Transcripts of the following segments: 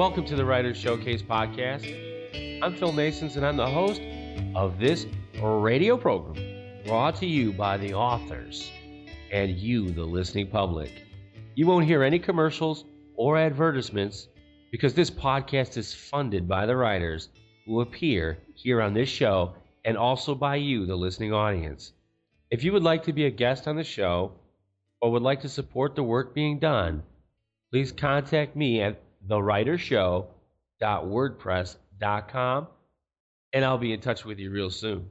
Welcome to the Writers Showcase podcast. I'm Phil Nasons, and I'm the host of this radio program brought to you by the authors and you, the listening public. You won't hear any commercials or advertisements because this podcast is funded by the writers who appear here on this show and also by you, the listening audience. If you would like to be a guest on the show or would like to support the work being done, please contact me at thewritershow.wordpress.com and I'll be in touch with you real soon.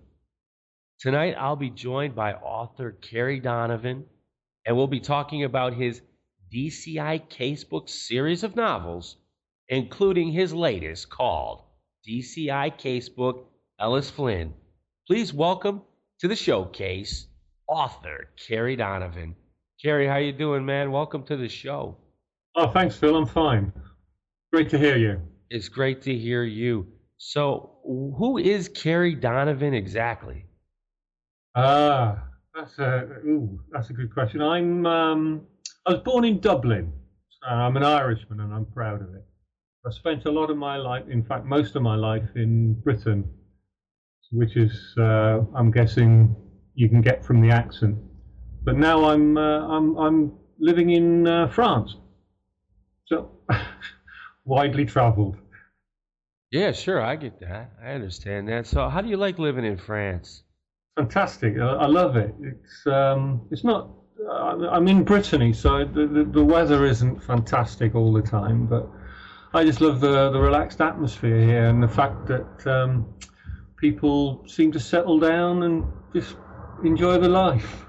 Tonight, I'll be joined by author Kerry Donovan, and we'll be talking about his DCI Casebook series of novels, including his latest called DCI Casebook Ellis Flynn. Please welcome to the showcase author Kerry Donovan. Kerry, how you doing, man? Welcome to the show. Oh, thanks, Phil. I'm fine. Great to hear you. It's great to hear you. So, who is Kerry Donovan exactly? Ah, that's a ooh, that's a good question. I'm um, I was born in Dublin. I'm an Irishman, and I'm proud of it. I spent a lot of my life, in fact, most of my life in Britain, which is, uh, I'm guessing, you can get from the accent. But now I'm uh, I'm I'm living in uh, France, so widely travelled. Yeah, sure, I get that. I understand that. So, how do you like living in France? fantastic. I, I love it. It's um, it's not. I'm in Brittany, so the, the, the weather isn't fantastic all the time, but I just love the the relaxed atmosphere here and the fact that um, people seem to settle down and just enjoy the life.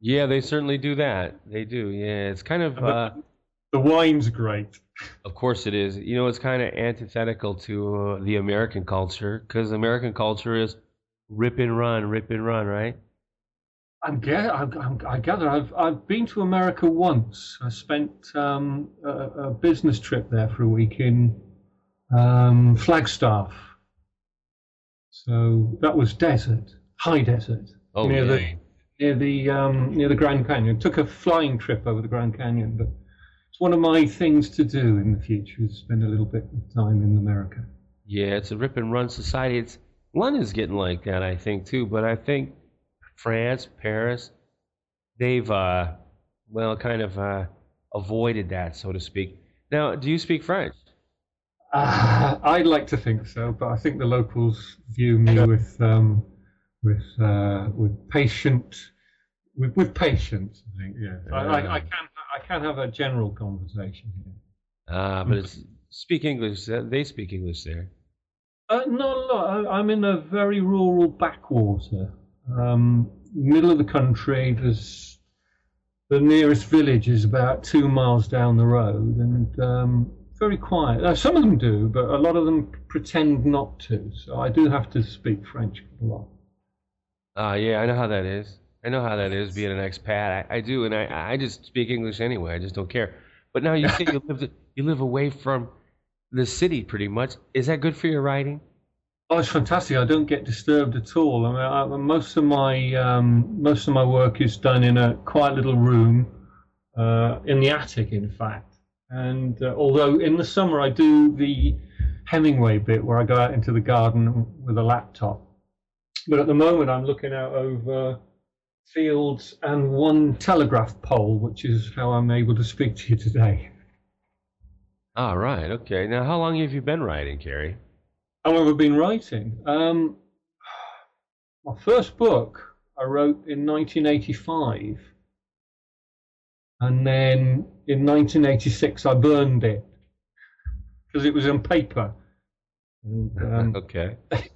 Yeah, they certainly do that. They do. Yeah, it's kind of. Uh, the wine's great. Of course it is. You know, it's kind of antithetical to uh, the American culture because American culture is rip and run, rip and run, right? I'm, I'm, i gather I've, I've been to America once. I spent um, a, a, business trip there for a week in um, Flagstaff. So that was desert, high desert, oh, near yeah. the near the um, near the Grand Canyon. Took a flying trip over the Grand Canyon, but it's one of my things to do in the future is spend a little bit of time in America. Yeah, it's a rip and run society. It's London's getting like that, I think, too. But I think France, Paris, they've, uh, well, kind of uh, avoided that, so to speak. Now, do you speak French? Uh, I'd like to think so, but I think the locals view me with um, with uh, with patient with, with patience. I think, yeah. I, I, I, can I can't have a general conversation here. Ah, but it's speak English. They speak English there. Uh, not a lot. I, am in a very rural backwater, um, middle of the country. There's the nearest village is about two miles down the road, and um, very quiet. Uh, some of them do, but a lot of them pretend not to. So I do have to speak French a lot. Ah, uh, yeah, I know how that is. I know how that is being an expat. I, I do, and I, I just speak English anyway. I just don't care. But now you say you live you live away from the city pretty much. Is that good for your writing? Oh, it's fantastic. I don't get disturbed at all. I mean, I, most of my um, most of my work is done in a quiet little room uh, in the attic, in fact. And uh, although in the summer I do the Hemingway bit where I go out into the garden with a laptop, but at the moment I'm looking out over fields and one telegraph pole, which is how I'm able to speak to you today. All right. Okay. Now, how long have you been writing, Kerry? How long have I been writing? Um, my first book I wrote in 1985, and then in 1986 I burned it because it was on paper. And, um, okay.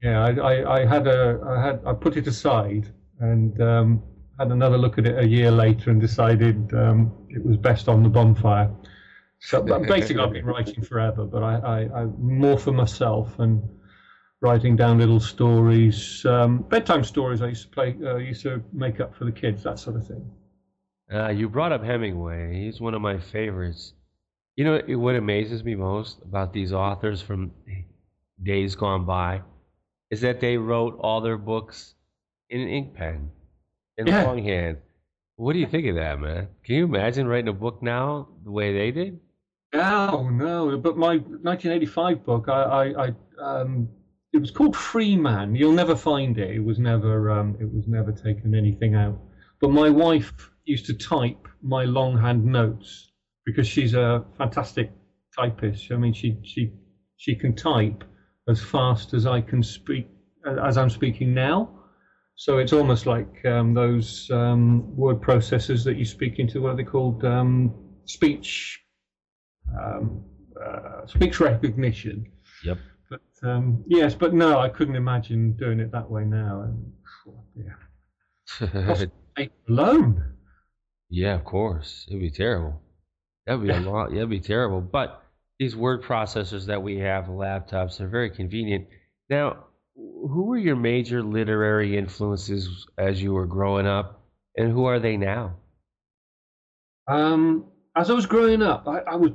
Yeah, I, I, I, had a, I had, I put it aside and um, had another look at it a year later and decided um, it was best on the bonfire. So basically, I've been writing forever, but I, I, I more for myself and writing down little stories, um, bedtime stories. I used to play, uh, used to make up for the kids, that sort of thing. Uh, you brought up Hemingway. He's one of my favorites. You know what amazes me most about these authors from days gone by is that they wrote all their books in an ink pen, in yeah. longhand. What do you think of that, man? Can you imagine writing a book now the way they did? Oh no! But my 1985 book, I, I, I um, it was called Free Man. You'll never find it. It was never, um, it was never taken anything out. But my wife used to type my longhand notes because she's a fantastic typist. I mean, she she she can type as fast as I can speak as I'm speaking now. So it's almost like um, those um, word processors that you speak into. What are they called? Um, speech um, uh, speech recognition. Yep. But um, yes, but no, I couldn't imagine doing it that way now. And, yeah. alone. Yeah, of course. It'd be terrible. That'd be a lot. That'd be terrible. But these word processors that we have, laptops, are very convenient. Now, who were your major literary influences as you were growing up, and who are they now? Um, as I was growing up, I, I was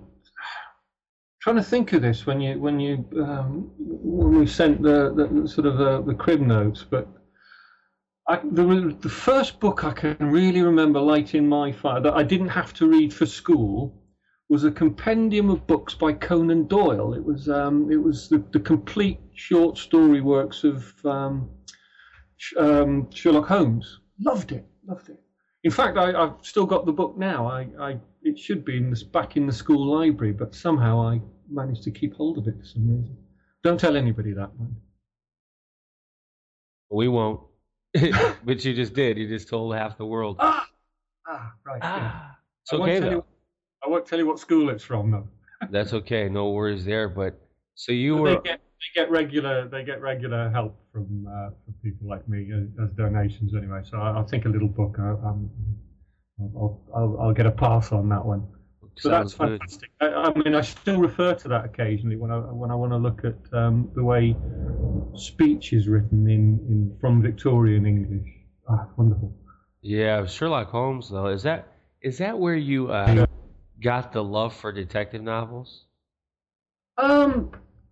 trying to think of this when you when you um, when we sent the, the sort of the, the crib notes, but I, the, the first book I can really remember lighting my fire that I didn't have to read for school was a compendium of books by Conan Doyle. It was um, it was the, the complete short story works of um, um, Sherlock Holmes. Loved it, loved it. In fact, I, have still got the book now. I, I it should be in this, back in the school library, but somehow I managed to keep hold of it for some reason. Don't tell anybody that, mind. We won't. but you just did. You just told half the world. Ah, ah, right. Ah. Yeah. It's okay though. I won't tell you what school it's from though. That's okay. No worries there. But so you but were. They get, they get, regular. They get regular help from uh, from people like me as, as donations anyway. So I, I, think a little book. I, um, I'll, I'll, I'll get a pass on that one. So that's fantastic. I, I, mean, I still refer to that occasionally when I when I want to look at um, the way speech is written in, in from Victorian English. Ah, wonderful. Yeah, Sherlock Holmes though is that is that where you uh, got the love for detective novels? Um,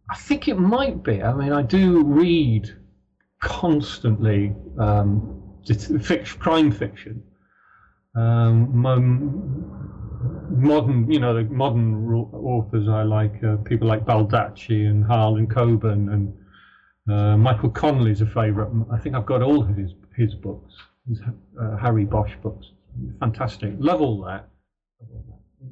I think it might be. I mean, I do read constantly um, crime fiction. Um, my, modern, you know, the modern authors I like, uh, people like Baldacci and Harlan Coben and uh, Michael Connelly's a favourite. I think I've got all of his his books, his uh, Harry Bosch books. Fantastic. Love all that.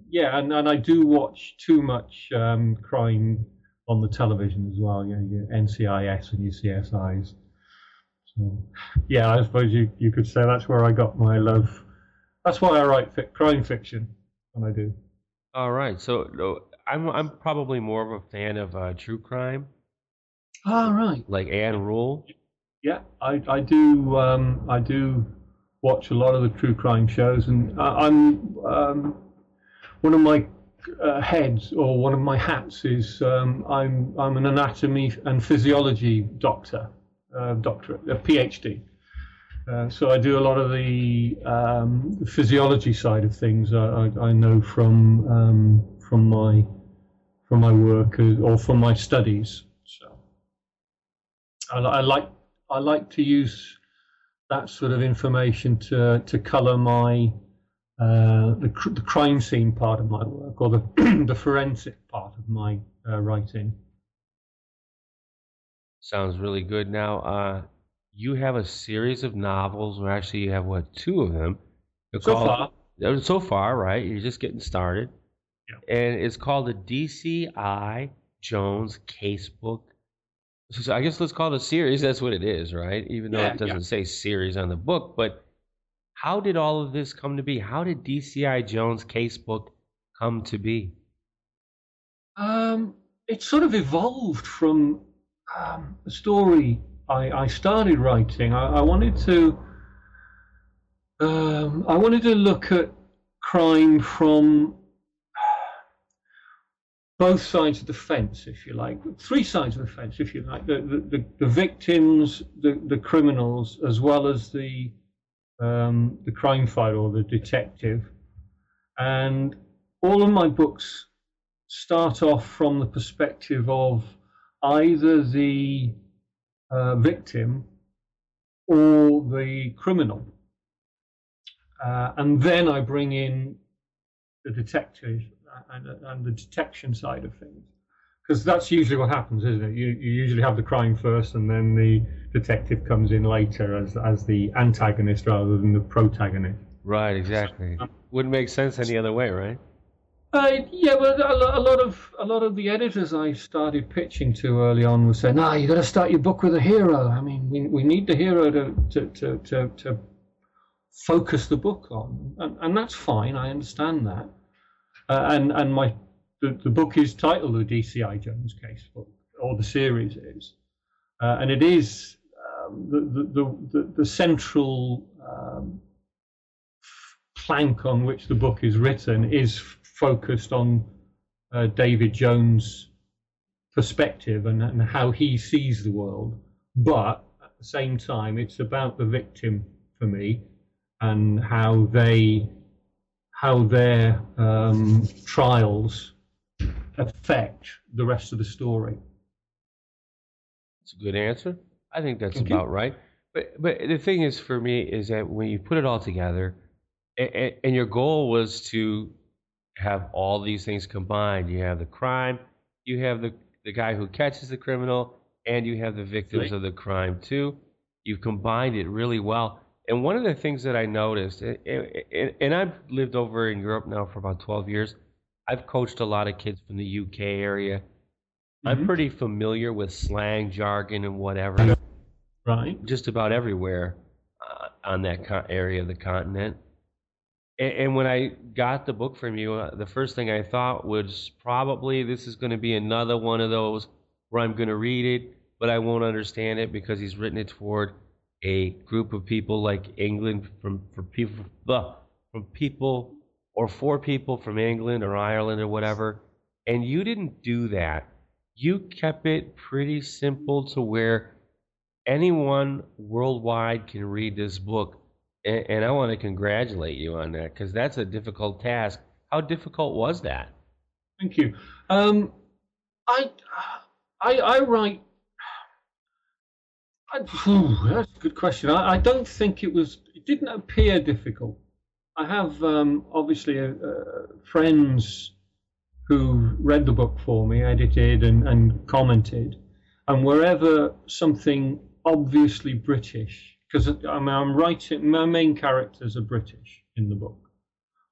Yeah, and, and I do watch too much um, crime on the television as well. You know, your NCIS and your CSIs. So, yeah, I suppose you, you could say that's where I got my love. That's why I write fi- crime fiction when I do. All right, so I'm I'm probably more of a fan of uh, true crime. All right, like Ann Rule. Yeah, I I do um, I do watch a lot of the true crime shows, and I, am um, one of my uh, heads or one of my hats is um, I'm I'm an anatomy and physiology doctor, uh, doctorate, a PhD. Uh, so I do a lot of the um, physiology side of things. I, I, I know from um, from my from my work uh, or from my studies. So I, I, like I like to use that sort of information to to colour my uh, the, the crime scene part of my work or the the forensic part of my uh, writing. Sounds really good. Now, uh, you have a series of novels, or actually you have what two of them? They're so called, far, so far, right? You're just getting started, yeah. and it's called the DCI Jones Casebook. So I guess let's call it a series. That's what it is, right? Even though yeah, it doesn't yeah. say series on the book, but how did all of this come to be? How did DCI Jones Casebook come to be? Um, it sort of evolved from um, a story I, I started writing, I, I wanted to um, I wanted to look at crime from both sides of the fence, if you like, three sides of the fence, if you like, the, the, the victims, the, the criminals, as well as the um, the crime fighter or the detective. And all of my books start off from the perspective of either the uh, victim or the criminal. Uh, and then I bring in the detective and, and the detection side of things. Because that's usually what happens, isn't it? You, you usually have the crime first, and then the detective comes in later as as the antagonist rather than the protagonist. Right, exactly. Wouldn't make sense any other way, right? Uh, yeah, a, a lot of a lot of the editors I started pitching to early on were saying, "Ah, you got to start your book with a hero. I mean, we, we need the hero to to, to, to, to focus the book on, and, and that's fine. I understand that. Uh, and and my the, the book is titled the DCI Jones Case book, or the series is, uh, and it is um, the, the, the the central um, plank on which the book is written is focused on uh, David Jones' perspective and, and how he sees the world, but at the same time, it's about the victim for me and how they how their um, trials affect the rest of the story. It's a good answer. I think that's Thank you. about right. But but the thing is, for me, is that when you put it all together, and, and your goal was to have all these things combined. You have the crime, you have the the guy who catches the criminal, and you have the victims Right. of the crime too. You've combined it really well. And one of the things that I noticed, and, and, and I've lived over in Europe now for about 12 years. I've coached a lot of kids from the UK area. I'm Mhm. pretty familiar with slang, jargon, and whatever, Right. just about everywhere uh, on that co- area of the continent. And, and when I got the book from you, uh, the first thing I thought was probably this is going to be another one of those where I'm going to read it, but I won't understand it because he's written it toward a group of people like England from for people from people or for people from England or Ireland or whatever. And you didn't do that. You kept it pretty simple to where anyone worldwide can read this book. And, and I want to congratulate you on that because that's a difficult task. How difficult was that? Thank you. Um, I, I, I write. I, phew, that's a good question. I, I don't think it was. It didn't appear difficult. I have um, obviously uh, uh, friends who read the book for me, edited and, and commented, and wherever something obviously British, because I'm, I'm writing, my main characters are British in the book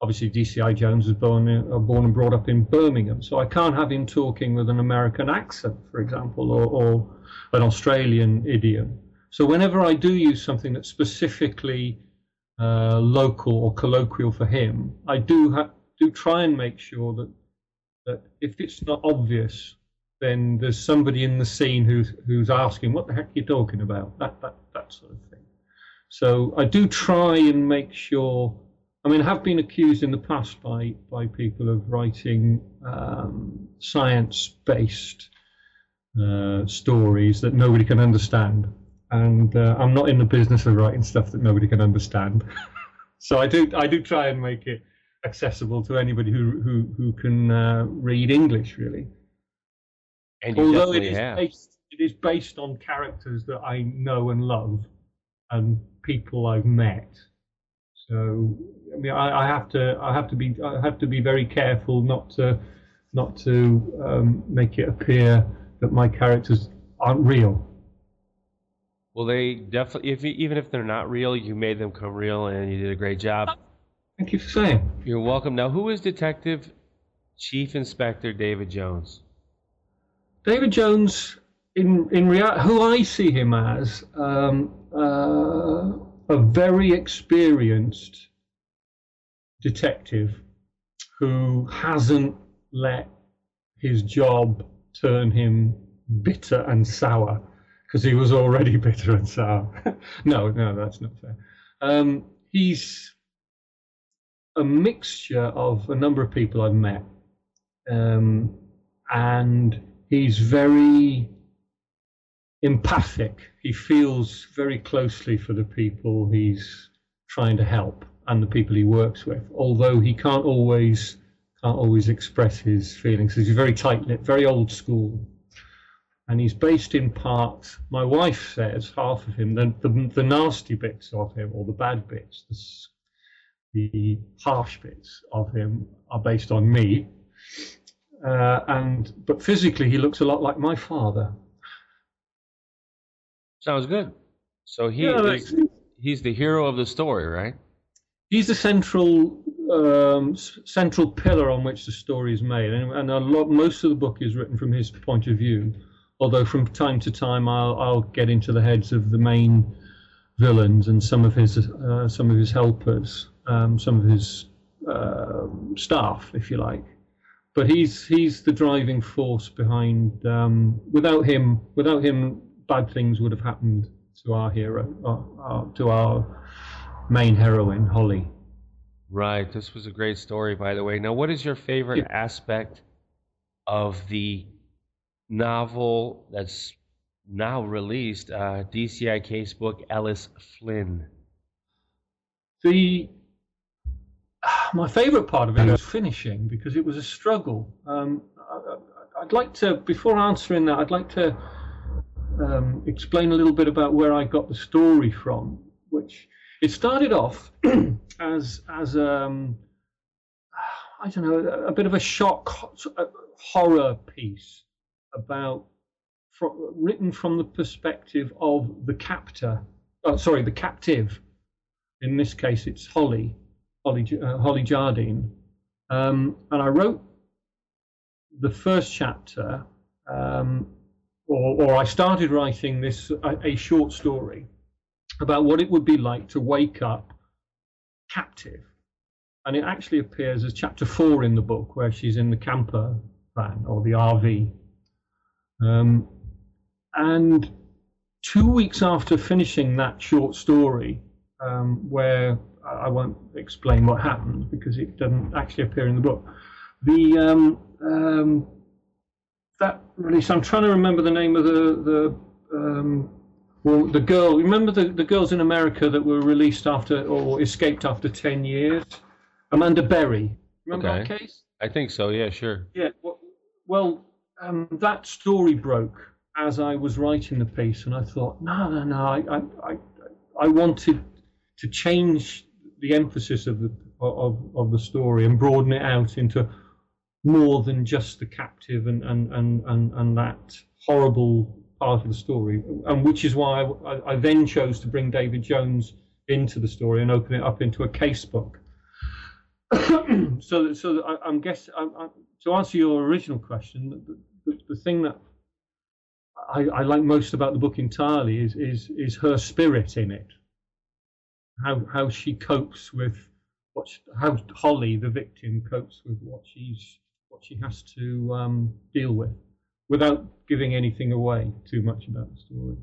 obviously DCI Jones was born uh, born and brought up in Birmingham, so I can't have him talking with an American accent, for example, or, or an Australian idiom. So whenever I do use something that's specifically uh, local or colloquial for him, I do ha- do try and make sure that that if it's not obvious, then there's somebody in the scene who's who's asking, "What the heck are you talking about?" That that that sort of thing. So I do try and make sure. I mean, I have been accused in the past by by people of writing um, science-based uh, stories that nobody can understand, and uh, I'm not in the business of writing stuff that nobody can understand. so I do I do try and make it accessible to anybody who who who can uh, read English, really. And Although it is have. based it is based on characters that I know and love, and people I've met. So I mean, I, I have to I have to be I have to be very careful not to not to um, make it appear that my characters aren't real. Well, they definitely, if you, even if they're not real, you made them come real, and you did a great job. Thank you for saying. You're welcome. Now, who is Detective Chief Inspector David Jones? David Jones, in in rea- who I see him as, um, uh, a very experienced detective who hasn't let his job turn him bitter and sour because he was already bitter and sour. no, no, that's not fair. Um, he's a mixture of a number of people I've met, um, and he's very empathic. He feels very closely for the people he's trying to help and the people he works with, although he can't always can't always express his feelings. He's very tight-knit, very old school, and he's based in part. My wife says half of him, the the, the nasty bits of him, or the bad bits, the, the harsh bits of him, are based on me, Uh, and but physically, he looks a lot like my father. Sounds good. So he Yeah, is, he's the hero of the story, right? he's the central um, central pillar on which the story is made, and, and a lot most of the book is written from his point of view. Although from time to time I'll I'll get into the heads of the main villains and some of his uh, some of his helpers, um, some of his uh, staff, if you like. But he's he's the driving force behind. Um, without him, without him, bad things would have happened to our hero, uh, uh, to our main heroine, Holly. Right. This was a great story, by the way. Now, what is your favorite Yeah. aspect of the novel that's now released, uh, DCI casebook Ellis Flynn? The my favourite part of it was finishing because it was a struggle. Um, I, I'd like to, before answering that, I'd like to um, explain a little bit about where I got the story from. Which it started off as as um, I don't know a, bit of a shock ho- horror piece about written from the perspective of the captor. Oh, sorry, the captive. In this case, it's Holly, Holly, uh, Holly Jardine, um, and I wrote the first chapter, um, or, or I started writing this a, a short story about what it would be like to wake up captive, and it actually appears as chapter four in the book, where she's in the camper van or the RV, um, and two weeks after finishing that short story, um, where I won't explain what happened because it doesn't actually appear in the book. The um, um, that release, I'm trying to remember the name of the the um, well, the girl. Remember the, the girls in America that were released after or escaped after ten years? Amanda Berry. Remember that Okay. case? I think so. Yeah, sure. Yeah. Well um, that story broke as I was writing the piece, and I thought, no, no, no. I, I, I, wanted to change the emphasis of the of, of the story and broaden it out into more than just the captive and and and and, and that horrible part of the story, and which is why I, I then chose to bring David Jones into the story and open it up into a case book. so, so I, I'm guess I, I, to answer your original question, the, the, the thing that I, I like most about the book entirely is is is her spirit in it. How how she copes with what she, how Holly the victim copes with what she's what she has to um, deal with, without giving anything away too much about the story.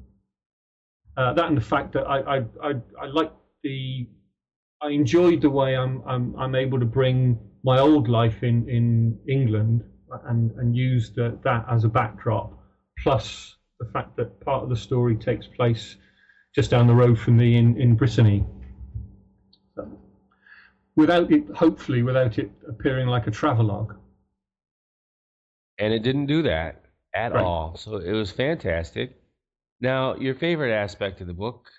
Uh, that and the fact that I I I, I like the I enjoyed the way I'm I'm I'm able to bring my old life in in England and and use the, that as a backdrop, plus the fact that part of the story takes place just down the road from me in in Brittany. So, without it, hopefully, without it appearing like a travelogue. And it didn't do that at Right. all. So it was fantastic. Now, your favorite aspect of the book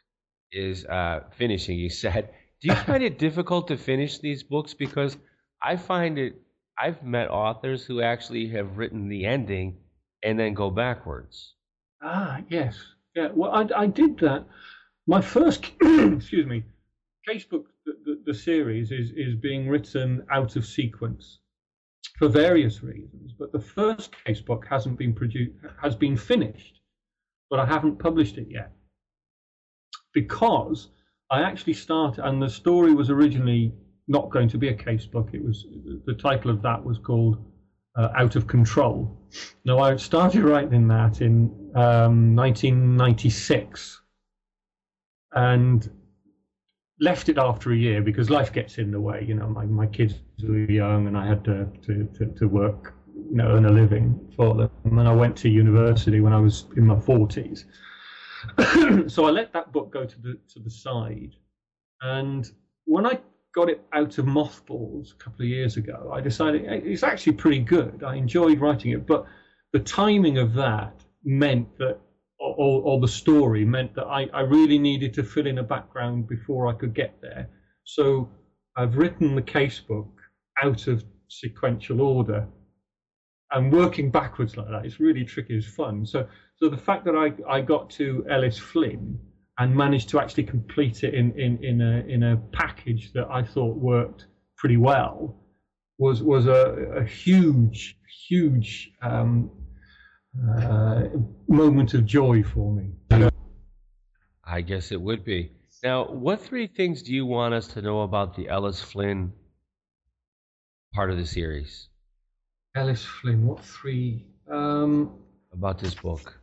is uh, finishing, you said. Do you find it difficult to finish these books? Because I find it, I've met authors who actually have written the ending and then go backwards. Ah, yes, yeah. Well, I I did that. My first, excuse me, casebook, the, the, the series is is being written out of sequence for various reasons. But the first casebook hasn't been produced, has been finished, but I haven't published it yet because I actually started, and the story was originally not going to be a casebook. It was the title of that was called uh, Out of Control. Now I started writing that in um, 1996, and left it after a year because life gets in the way. You know, my, my kids were young, and I had to, to, to, to work, you know, earn a living for them. And then I went to university when I was in my 40s. so I let that book go to the to the side, and when I got it out of mothballs a couple of years ago, I decided it's actually pretty good. I enjoyed writing it, but the timing of that meant that, or, or, the story meant that I, I really needed to fill in a background before I could get there. So I've written the casebook out of sequential order, and working backwards like that, it's really tricky. It's fun. So, so the fact that I, I got to Ellis Flynn and managed to actually complete it in, in, in a in a package that I thought worked pretty well was was a, a huge huge um, uh, moment of joy for me. I guess it would be. Now, what three things do you want us to know about the Ellis Flynn part of the series? Ellis Flynn, what three? Um, about this book.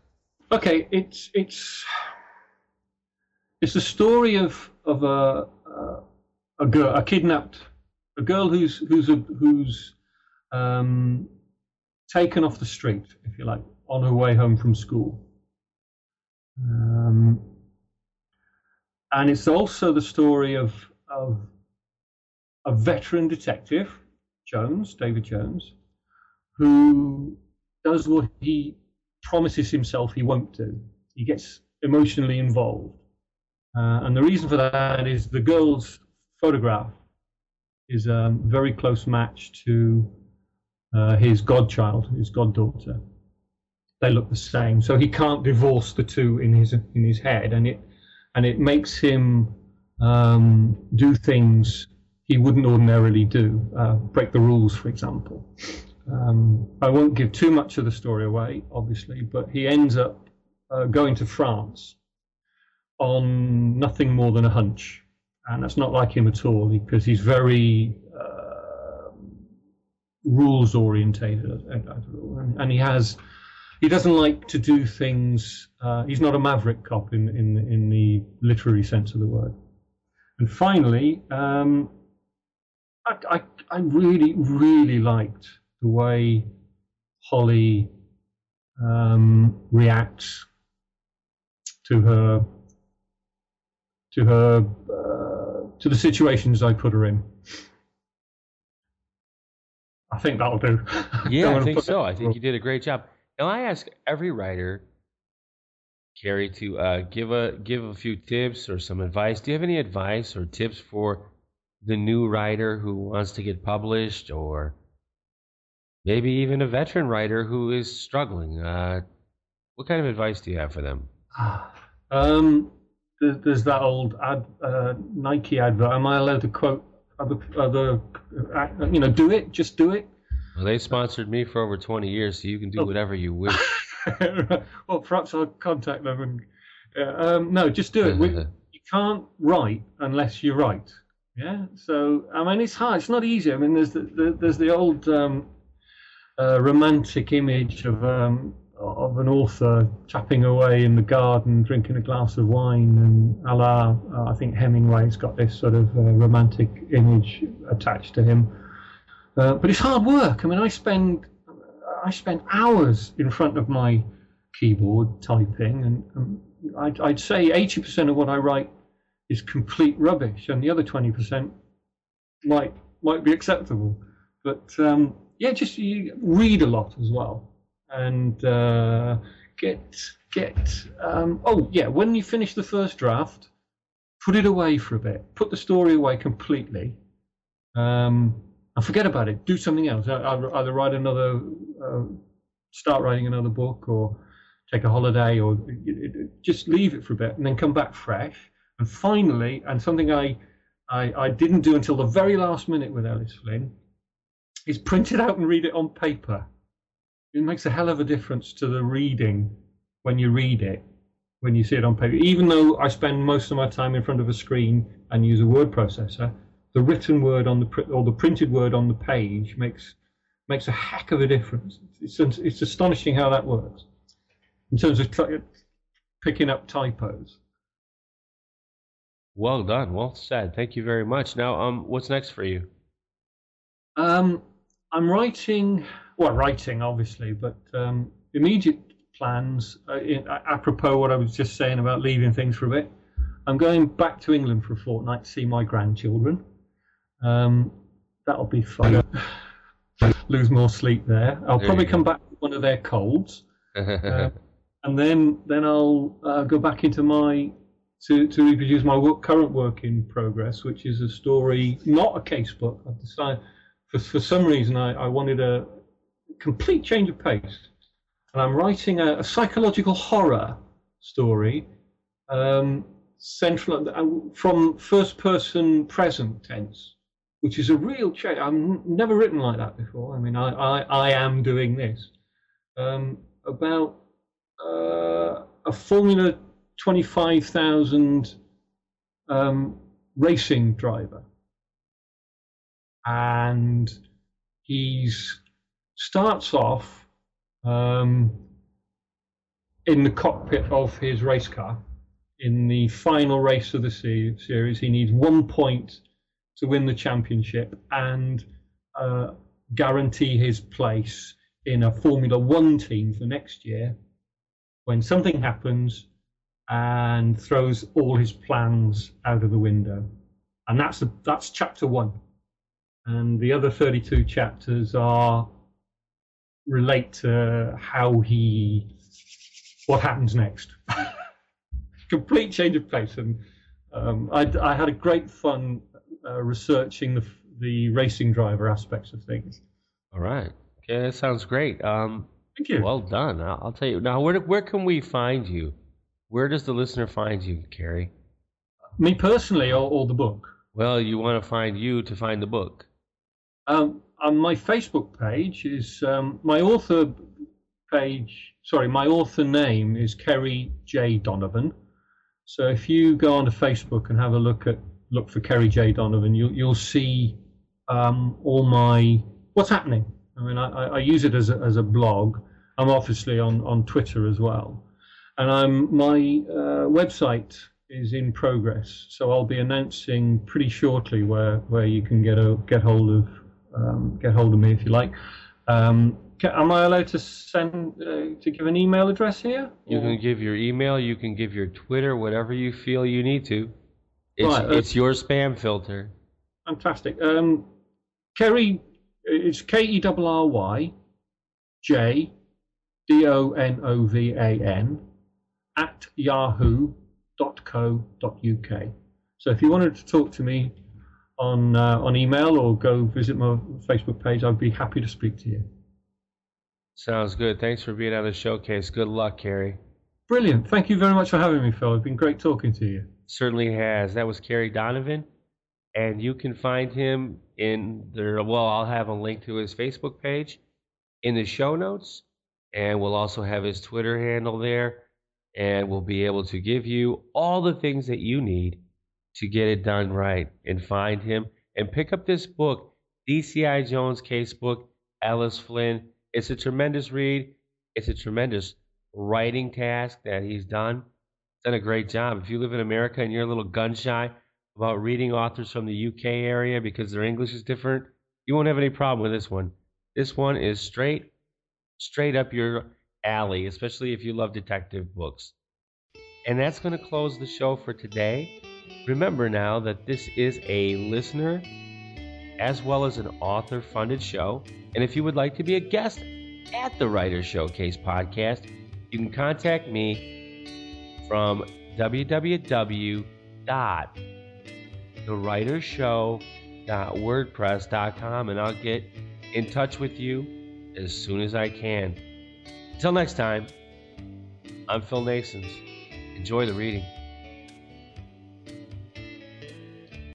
Okay, it's it's it's a story of of a a girl, a kidnapped, a girl who's who's a, who's um, taken off the street, if you like, on her way home from school. Um, and it's also the story of of a veteran detective, Jones, David Jones, who does what he promises himself he won't do. He gets emotionally involved. Uh, and the reason for that is the girl's photograph is a very close match to uh, his godchild, his goddaughter. They look the same, so he can't divorce the two in his in his head, and it and it makes him um, do things he wouldn't ordinarily do, uh, break the rules, for example. Um, I won't give too much of the story away, obviously, but he ends up uh, going to France on nothing more than a hunch. And that's not like him at all because he's very uh, rules orientated, and he has he doesn't like to do things. Uh, he's not a maverick cop in in in the literary sense of the word. And finally, um, I, I I really really liked the way Holly um, reacts to her to her uh, to the situations I put her in. I think that'll do. Yeah, I think so. I think you did a great job. Now I ask every writer, Kerry, to uh, give a give a few tips or some advice. Do you have any advice or tips for the new writer who wants to get published, or maybe even a veteran writer who is struggling? Uh, what kind of advice do you have for them? Um, there's that old ad, uh, Nike advert. Am I allowed to quote other, other, uh, you know, do it, just do it? Well, they sponsored me for over 20 years, so you can do oh. whatever you wish. well, perhaps I'll contact them and. Uh, um, no, just do it. We, you can't write unless you write. Yeah. So I mean, it's hard. It's not easy. I mean, there's the, the there's the old um, uh, romantic image of um, of an author tapping away in the garden, drinking a glass of wine, and a la, uh, I think Hemingway's got this sort of uh, romantic image attached to him. Uh, but it's hard work. I mean, I spend I spend hours in front of my keyboard typing, and, and I'd, I'd, say 80% of what I write is complete rubbish, and the other 20% might might be acceptable. But um, yeah, just you read a lot as well, and uh, get get. Um, oh yeah, when you finish the first draft, put it away for a bit. Put the story away completely. Um, and forget about it. Do something else. Either write another, uh, start writing another book, or take a holiday, or just leave it for a bit, and then come back fresh. And finally, and something I, I, I didn't do until the very last minute with Ellis Flynn, is print it out and read it on paper. It makes a hell of a difference to the reading when you read it, when you see it on paper. Even though I spend most of my time in front of a screen and use a word processor, the written word on the pr- or the printed word on the page makes makes a heck of a difference. It's, it's astonishing how that works in terms of t- picking up typos. Well done, well said. Thank you very much. Now, um, what's next for you? Um, I'm writing, well, writing obviously, but um, immediate plans. Uh, in, apropos what I was just saying about leaving things for a bit, I'm going back to England for a fortnight to see my grandchildren. Um, that'll be fun. Lose more sleep there. I'll there probably come back with one of their colds, uh, and then then I'll uh, go back into my to, to reproduce my work, current work in progress, which is a story, not a case book. I've decided for for some reason I, I wanted a complete change of pace. And I'm writing a, a psychological horror story, um, central uh, from first person present tense, which is a real change. I've never written like that before. I mean, I, I, I am doing this um, about uh, a Formula 25,000 um, racing driver. And he's starts off um, in the cockpit of his race car in the final race of the series. He needs one point to win the championship and uh, guarantee his place in a Formula One team for next year. When something happens and throws all his plans out of the window, and that's that's chapter one, and the other 32 chapters are relate to how he what happens next. Complete change of pace, and um, I, I, had a great fun uh, researching the the racing driver aspects of things. All right. Okay, that sounds great. Um, Thank you. Well done. I'll, I'll tell you now. Where where can we find you? Where does the listener find you, Kerry? Me personally, or, or the book? Well, you want to find you to find the book. Um, on my Facebook page is um, my author page. Sorry, my author name is Kerry J Donovan. So if you go onto Facebook and have a look at look for Kerry J Donovan, you'll you'll see um, all my what's happening. I mean, I, I use it as a, as a blog. I'm obviously on, on Twitter as well, and I'm my uh, website is in progress. So I'll be announcing pretty shortly where, where you can get a get hold of um, get hold of me if you like. Um, can, am I allowed to send uh, to give an email address here? You can give your email. You can give your Twitter, whatever you feel you need to. It's, right, uh, it's your spam filter. Fantastic. Um, Kerry, it's K E R R Y J D O N O V A N at yahoo.co.uk. So if you wanted to talk to me on uh, on email or go visit my Facebook page, I'd be happy to speak to you. Sounds good. Thanks for being on the showcase. Good luck, Kerry. Brilliant. Thank you very much for having me, Phil. It's been great talking to you. Certainly has. That was Kerry Donovan. And you can find him in there. Well, I'll have a link to his Facebook page in the show notes. And we'll also have his Twitter handle there. And we'll be able to give you all the things that you need to get it done right and find him and pick up this book, DCI Jones Casebook, Ellis Flynn. It's a tremendous read. It's a tremendous writing task that he's done. Done a great job. If you live in America and you're a little gun shy about reading authors from the UK area because their English is different, you won't have any problem with this one. This one is straight, straight up your alley, especially if you love detective books. And that's going to close the show for today. Remember now that this is a listener as well as an author funded show. And if you would like to be a guest at the Writer Showcase podcast, you can contact me from www.thewritershow.wordpress.com and I'll get in touch with you as soon as I can. Until next time, I'm Phil Nasons. Enjoy the reading.